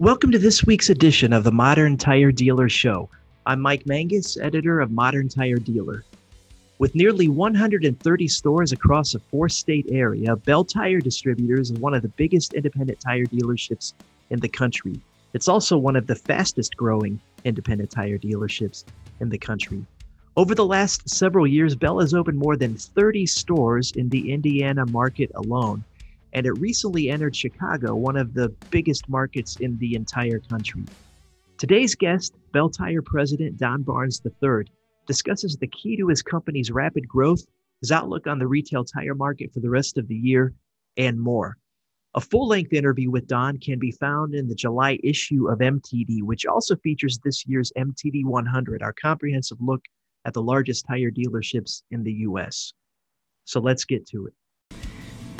Welcome to this week's edition of the Modern Tire Dealer Show. I'm Mike Manges, editor of Modern Tire Dealer. With nearly 130 stores across a four state area, Belle Tire Distributors is one of the biggest independent tire dealerships in the country. It's also one of the fastest growing independent tire dealerships in the country. Over the last several years, Belle has opened more than 30 stores in the Indiana market alone and it recently entered Chicago, one of the biggest markets in the entire country. Today's guest, Belle Tire President Don Barnes III, discusses the key to his company's rapid growth, his outlook on the retail tire market for the rest of the year, and more. A full length interview with Don can be found in the July issue of MTD, which also features this year's MTD 100, our comprehensive look at the largest tire dealerships in the US. So let's get to it.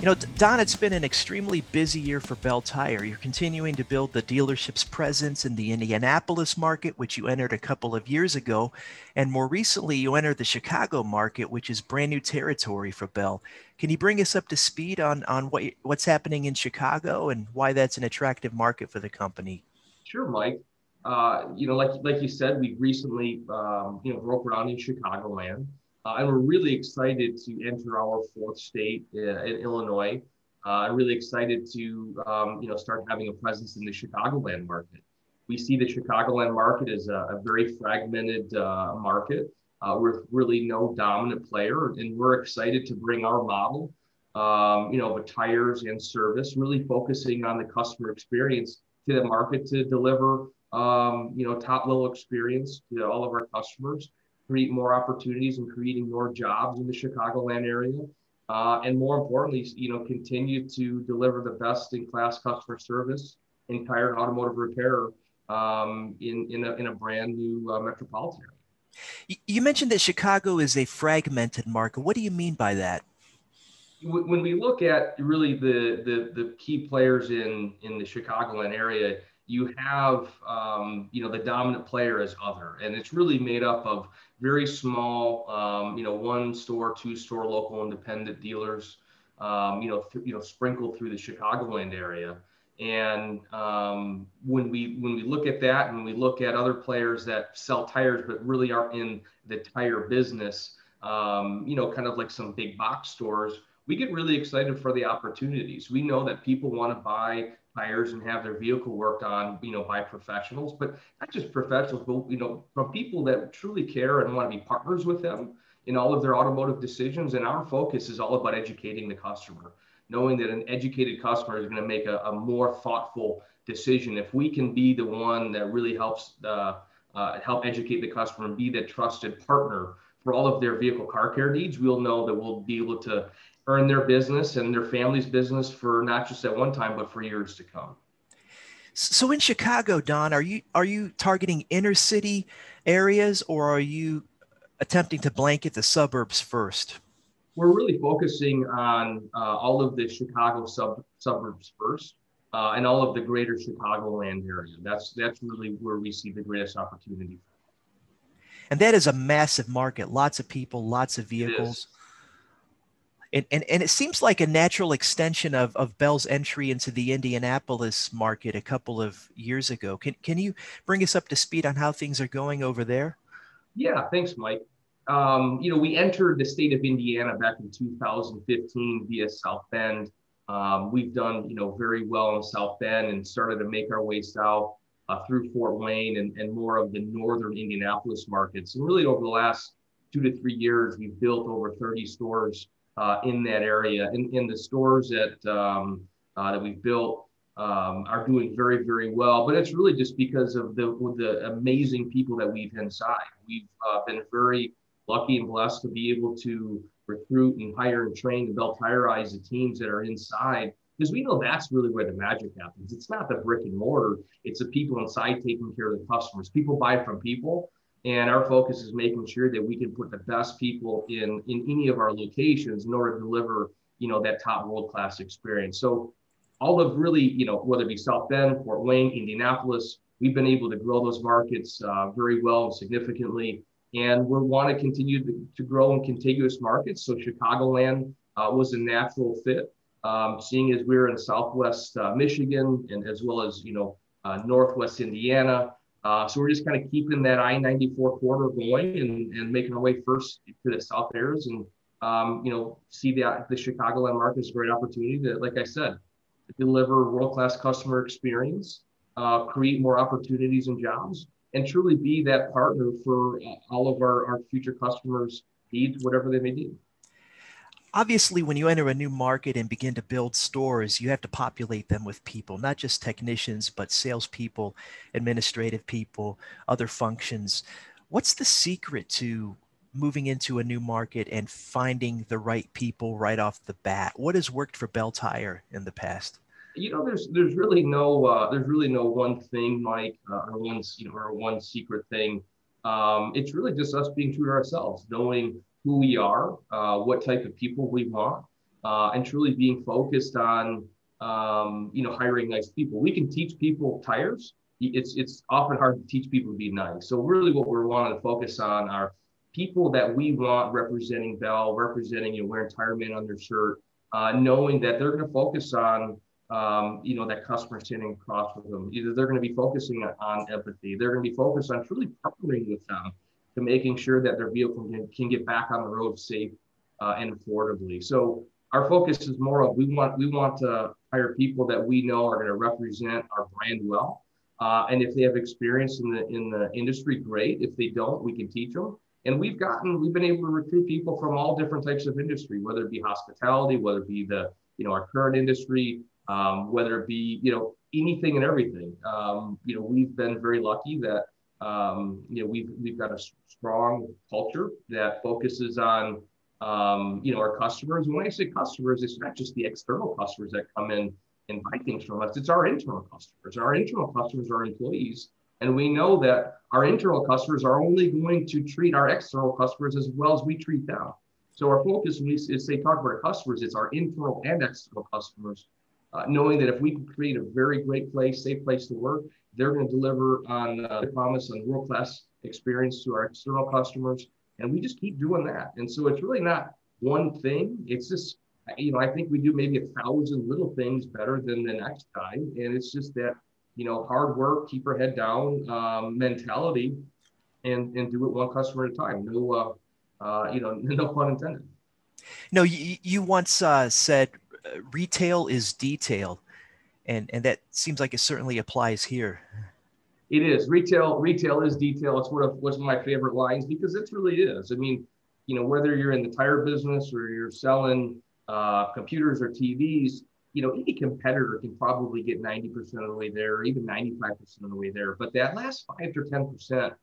You know, Don, it's been an extremely busy year for Belle Tire. You're continuing to build the dealership's presence in the Indianapolis market, which you entered a couple of years ago. And more recently, you entered the Chicago market, which is brand new territory for Belle. Can you bring us up to speed on, on what, what's happening in Chicago and why that's an attractive market for the company? Sure, Mike. Uh, you know, like, like you said, we recently, um, you know, broke ground in Chicagoland. Uh, and we're really excited to enter our fourth state uh, in Illinois. Uh, I'm really excited to um, you know start having a presence in the Chicagoland market. We see the Chicagoland market as a, a very fragmented uh, market uh, with really no dominant player, and we're excited to bring our model, um, you know, with tires and service, really focusing on the customer experience to the market to deliver um, you know top level experience to all of our customers create more opportunities and creating more jobs in the Chicagoland area. Uh, and more importantly, you know, continue to deliver the best in class customer service in tire and automotive repair um, in, in, a, in a brand new uh, metropolitan area. You mentioned that Chicago is a fragmented market. What do you mean by that? When we look at really the, the, the key players in, in the Chicagoland area, you have um, you know the dominant player as other. And it's really made up of very small um, you know one store two store local independent dealers um, you know th- you know sprinkled through the chicagoland area. And um, when we when we look at that and we look at other players that sell tires but really aren't in the tire business um, you know kind of like some big box stores we get really excited for the opportunities. We know that people want to buy tires and have their vehicle worked on, you know, by professionals, but not just professionals, but, you know, from people that truly care and want to be partners with them in all of their automotive decisions. And our focus is all about educating the customer, knowing that an educated customer is going to make a, a more thoughtful decision. If we can be the one that really helps uh, uh, help educate the customer and be the trusted partner for all of their vehicle car care needs, we'll know that we'll be able to earn their business and their family's business for not just at one time, but for years to come. So in Chicago, Don, are you are you targeting inner city areas or are you attempting to blanket the suburbs first? We're really focusing on uh, all of the Chicago sub- suburbs first, uh, and all of the greater Chicagoland area. That's that's really where we see the greatest opportunity. And that is a massive market. Lots of people, lots of vehicles and, and, and it seems like a natural extension of, of Belle's entry into the Indianapolis market a couple of years ago. Can, can you bring us up to speed on how things are going over there? Yeah, thanks, Mike. Um, you know, we entered the state of Indiana back in 2015 via South Bend. Um, we've done, you know, very well in South Bend and started to make our way south uh, through Fort Wayne and, and more of the northern Indianapolis markets. And really over the last two to three years, we've built over 30 stores uh, in that area. In, in the stores that, um, uh, that we've built um, are doing very, very well. But it's really just because of the, the amazing people that we've inside. We've uh, been very lucky and blessed to be able to recruit and hire and train and Belle Tireize the teams that are inside because we know that's really where the magic happens. It's not the brick and mortar, it's the people inside taking care of the customers. People buy from people. And our focus is making sure that we can put the best people in in any of our locations in order to deliver, you know, that top world class experience. So all of really, you know, whether it be South Bend, Fort Wayne, Indianapolis, we've been able to grow those markets uh, very well and significantly. And we want to continue to, grow in contiguous markets. So Chicagoland uh, was a natural fit. Um, seeing as we're in Southwest uh, Michigan and as well as, you know, uh, Northwest Indiana. Uh, so we're just kind of keeping that I-94 corridor going and, and making our way first to the South Airs and, um, you know, see the, the Chicagoland market as a great opportunity to, like I said, deliver world-class customer experience, uh, create more opportunities and jobs, and truly be that partner for uh, all of our, our future customers' needs, whatever they may need obviously when you enter a new market and begin to build stores you have to populate them with people not just technicians but salespeople administrative people other functions. What's the secret to moving into a new market and finding the right people right off the bat? What has worked for Belle Tire in the past? You know there's there's really no uh, there's really no one thing mike uh, or one you know or one secret thing. Um, it's really just us being true to ourselves knowing who we are, uh, what type of people we want, uh, and truly being focused on um, you know hiring nice people. We can teach people tires. It's it's often hard to teach people to be nice. So really, what we're wanting to focus on are people that we want representing Belle, representing you know wearing tire man on their shirt, uh, knowing that they're going to focus on um, you know that customer standing across with them. Either they're going to be focusing on empathy, they're going to be focused on truly partnering with them to making sure that their vehicle can, can get back on the road safe uh, and affordably. So our focus is more of we want we want to hire people that we know are going to represent our brand well. Uh, and if they have experience in the in the industry, great. If they don't, we can teach them. And we've gotten we've been able to recruit people from all different types of industry, whether it be hospitality, whether it be the you know our current industry, um, whether it be you know anything and everything. Um, you know we've been very lucky that um, you know, we've we've got a strong culture that focuses on um, you know our customers. And when I say customers, it's not just the external customers that come in and buy things from us. It's our internal customers. Our internal customers are employees, and we know that our internal customers are only going to treat our external customers as well as we treat them. So our focus when we say talk about customers, it's our internal and external customers, uh, knowing that if we can create a very great place, safe place to work, they're going to deliver on uh, the promise on world class experience to our external customers. And we just keep doing that. And so it's really not one thing. It's just, you know, I think we do maybe a thousand little things better than the next guy. And it's just that, you know, hard work, keep our head down um, mentality and, and do it one customer at a time. No, uh, uh, you know, no pun intended. No, you, you once uh, said retail is detail and and that seems like it certainly applies here. It is retail. Retail is detail. It's one of what's my favorite lines because it really is. I mean, you know, whether you're in the tire business or you're selling uh, computers or TVs, you know, any competitor can probably get 90% of the way there, or even 95% of the way there. But that last five to 10%,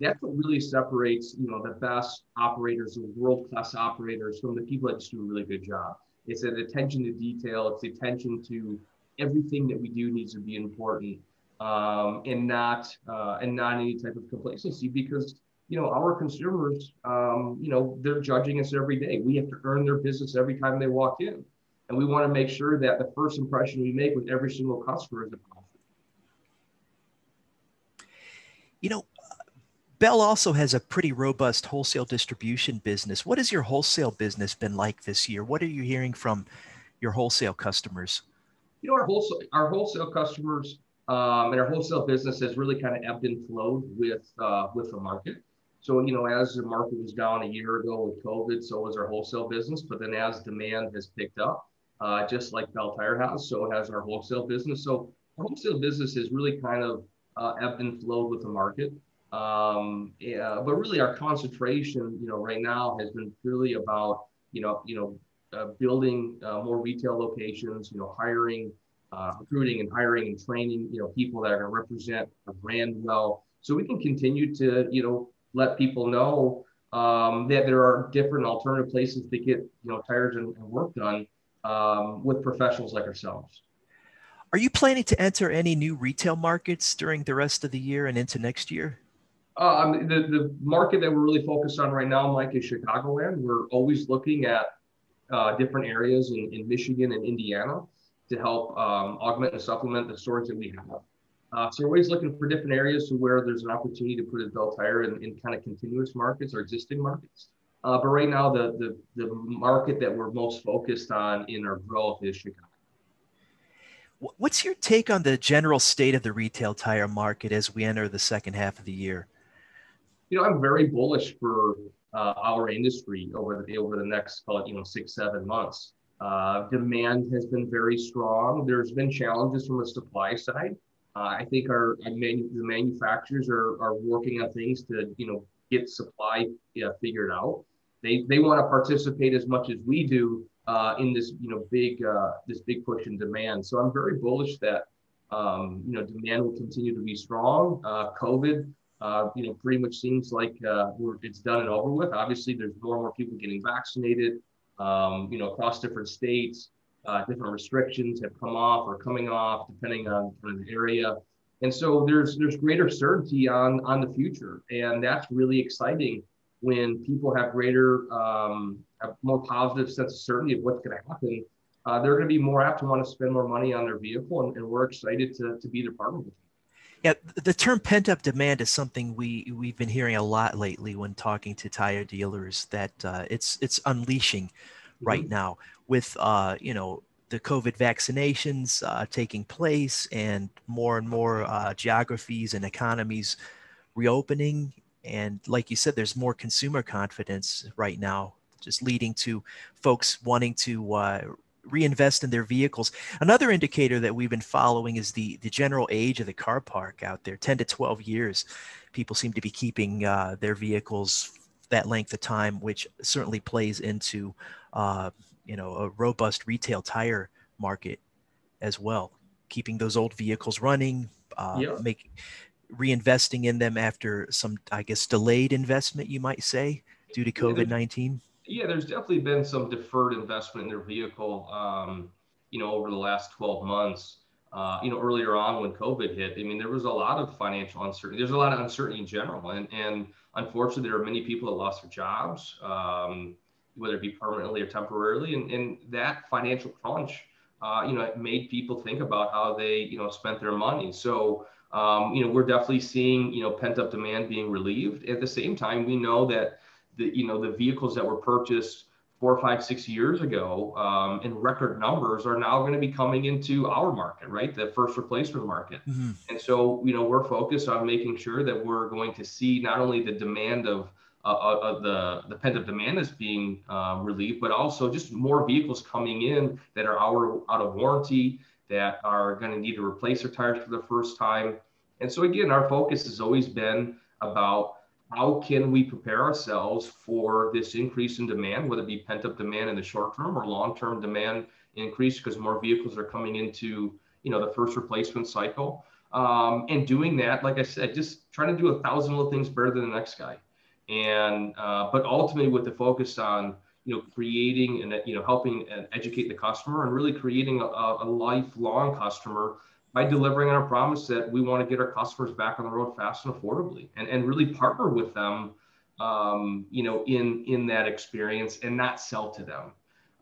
that's what really separates, you know, the best operators, the world-class operators from the people that just do a really good job. It's an attention to detail. It's the attention to everything that we do needs to be important um, and not uh, and not any type of complacency because you know our consumers um, you know they're judging us every day we have to earn their business every time they walk in and we want to make sure that the first impression we make with every single customer is a positive you know Belle also has a pretty robust wholesale distribution business. What has your wholesale business been like this year? What are you hearing from your wholesale customers? You know, our wholesale our wholesale customers um, and our wholesale business has really kind of ebbed and flowed with uh, with the market. So you know, as the market was down a year ago with COVID, so was our wholesale business. But then as demand has picked up, uh, just like Belle Tire has, so has our wholesale business. So our wholesale business has really kind of uh, ebbed and flowed with the market. Um, yeah, but really, our concentration, you know, right now has been really about you know, you know, building uh, more retail locations, you know, hiring, uh, recruiting and hiring and training, you know, people that are going to represent a brand well. So we can continue to, you know, let people know um, that there are different alternative places to get, you know, tires and, and work done um, with professionals like ourselves. Are you planning to enter any new retail markets during the rest of the year and into next year? Um, the, the market that we're really focused on right now, Mike, is Chicagoland. We're always looking at uh, different areas in, in Michigan and Indiana to help um, augment and supplement the stores that we have. Uh, so we're always looking for different areas to where there's an opportunity to put a Belle Tire in, in kind of continuous markets or existing markets. Uh, but right now, the, the, the market that we're most focused on in our growth is Chicago. What's your take on the general state of the retail tire market as we enter the second half of the year? You know, I'm very bullish for uh, our industry over the over the next, call it, you know, six seven months. Uh, demand has been very strong. There's been challenges from the supply side. Uh, I think our, our manu- the manufacturers are, are working on things to you know get supply yeah, figured out. They they want to participate as much as we do uh, in this you know big uh, this big push in demand. So I'm very bullish that um, you know demand will continue to be strong. Uh, COVID, uh, you know, pretty much seems like uh, it's done and over with. Obviously, there's more and more people getting vaccinated. Um, you know, across different states, uh, different restrictions have come off or coming off depending on kind of the area. And so there's there's greater certainty on on the future, and that's really exciting when people have greater um, a more positive sense of certainty of what's going to happen, uh, they're going to be more apt to want to spend more money on their vehicle, and, and we're excited to, to be their partner with. Yeah, the term pent up demand is something we we've been hearing a lot lately when talking to tire dealers. That uh, it's it's unleashing mm-hmm. right now with uh, you know the COVID vaccinations uh, taking place and more and more uh, geographies and economies reopening. And like you said, there's more consumer confidence right now just leading to folks wanting to uh, reinvest in their vehicles. Another indicator that we've been following is the the general age of the car park out there, 10 to 12 years. People seem to be keeping uh, their vehicles that length of time, which certainly plays into uh, you know a robust retail tire market as well. Keeping those old vehicles running, uh, yeah. make reinvesting in them after some, I guess, delayed investment, you might say, due to COVID 19 yeah, there's definitely been some deferred investment in their vehicle, um, you know, over the last 12 months. Uh, you know, earlier on when COVID hit, I mean, there was a lot of financial uncertainty. There's a lot of uncertainty in general, and and unfortunately, there are many people that lost their jobs, um, whether it be permanently or temporarily, and and that financial crunch, uh, you know, it made people think about how they, you know, spent their money. So. Um, you know, we're definitely seeing, you know, pent up demand being relieved. At the same time, we know that the you know the vehicles that were purchased four, five, six years ago um, in record numbers are now going to be coming into our market, right? The first replacement market. Mm-hmm. And so, you know, we're focused on making sure that we're going to see not only the demand of, uh, uh the, the pent up demand that's being uh, relieved, but also just more vehicles coming in that are out, out of warranty, that are going to need to replace their tires for the first time. And so, again, our focus has always been about how can we prepare ourselves for this increase in demand, whether it be pent up demand in the short term or long term demand increase because more vehicles are coming into you know the first replacement cycle. Um, and doing that, like I said, just trying to do a thousand little things better than the next guy. And uh, but ultimately with the focus on you know creating and you know helping and educate the customer and really creating a, a lifelong customer by delivering on our promise that we want to get our customers back on the road fast and affordably and, and really partner with them um, you know in in that experience and not sell to them.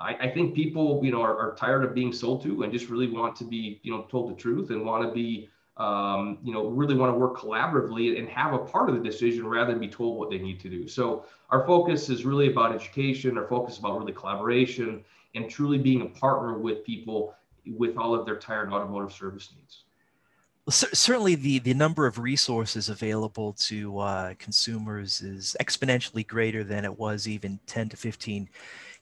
I, I think people you know are, are, tired of being sold to and just really want to be you know told the truth and want to be um, you know really want to work collaboratively and have a part of the decision rather than be told what they need to do. So our focus is really about education our focus about really collaboration and truly being a partner with people with all of their tire and automotive service needs. Well, c- certainly, the the number of resources available to uh, consumers is exponentially greater than it was even 10 to 15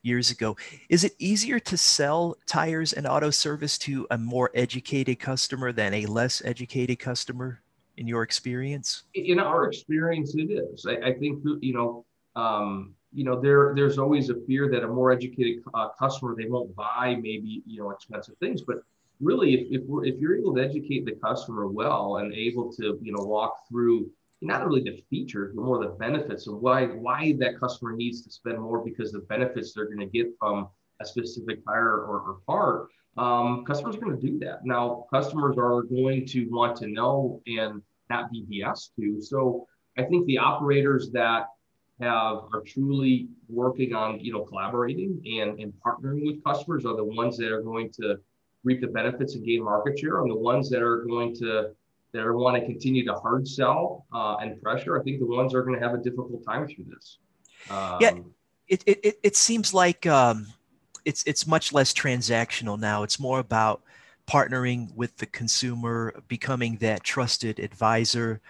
years ago. Is it easier to sell tires and auto service to a more educated customer than a less educated customer? In your experience? In our experience, it is. I, I think you know um, you know, there there's always a fear that a more educated uh, customer they won't buy maybe you know expensive things, but really if if, we're, if you're able to educate the customer well and able to you know walk through not really the features but more the benefits of why why that customer needs to spend more because the benefits they're going to get from a specific tire or, or part um, customers are going to do that. Now customers are going to want to know and not be BS to. So I think the operators that have are truly working on you know collaborating and, and partnering with customers are the ones that are going to reap the benefits and gain market share and the ones that are going to that are want to continue to hard sell uh, and pressure. I think the ones are going to have a difficult time through this. Um, yeah it, it, it seems like um, it's it's much less transactional now. It's more about partnering with the consumer, becoming that trusted advisor,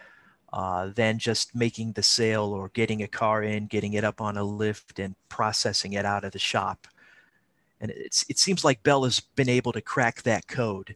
uh, than just making the sale or getting a car in, getting it up on a lift, and processing it out of the shop. And it's, it seems like Belle has been able to crack that code.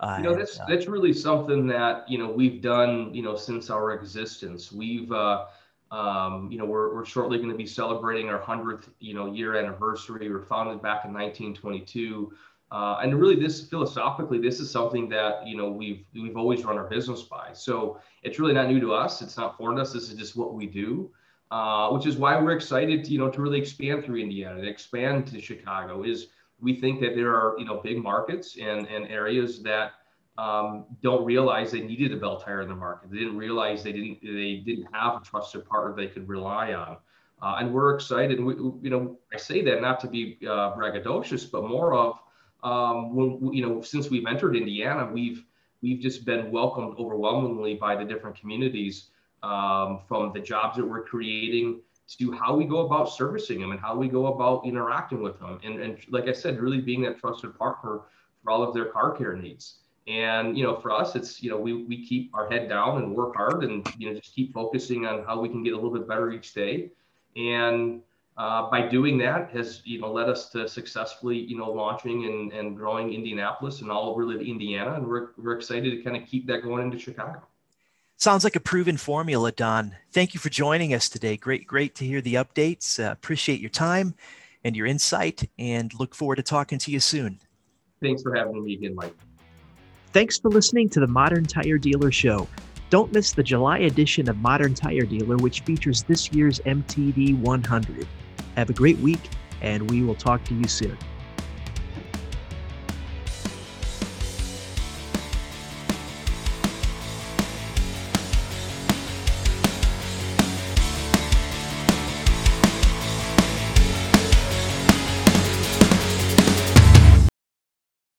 Uh, you know, that's uh, that's really something that you know we've done you know since our existence. We've uh, um, you know we're, we're shortly going to be celebrating our hundredth you know year anniversary. We were founded back in 1922. Uh, and really, this philosophically, this is something that you know we've we've always run our business by. So it's really not new to us. It's not foreign to us. This is just what we do, uh, which is why we're excited, to, you know, to really expand through Indiana, to expand to Chicago. Is we think that there are you know big markets and and areas that um, don't realize they needed a Belle Tire in the market. They didn't realize they didn't they didn't have a trusted partner they could rely on. Uh, and we're excited. We, you know, I say that not to be uh, braggadocious, but more of um, when you know since we've entered Indiana, we've we've just been welcomed overwhelmingly by the different communities um, from the jobs that we're creating to how we go about servicing them and how we go about interacting with them. And, and like i said really being that trusted partner for all of their car care needs. And you know for us it's you know we, we keep our head down and work hard and you know just keep focusing on how we can get a little bit better each day. And uh, by doing that has you know led us to successfully you know launching and, and growing Indianapolis and all really Indiana, and we're we're excited to kind of keep that going into Chicago. Sounds like a proven formula, Don. Thank you for joining us today. Great, great to hear the updates. Uh, appreciate your time and your insight, and look forward to talking to you soon. Thanks for having me again, Mike. Thanks for listening to the Modern Tire Dealer Show. Don't miss the July edition of Modern Tire Dealer, which features this year's MTD 100. Have a great week, and we will talk to you soon.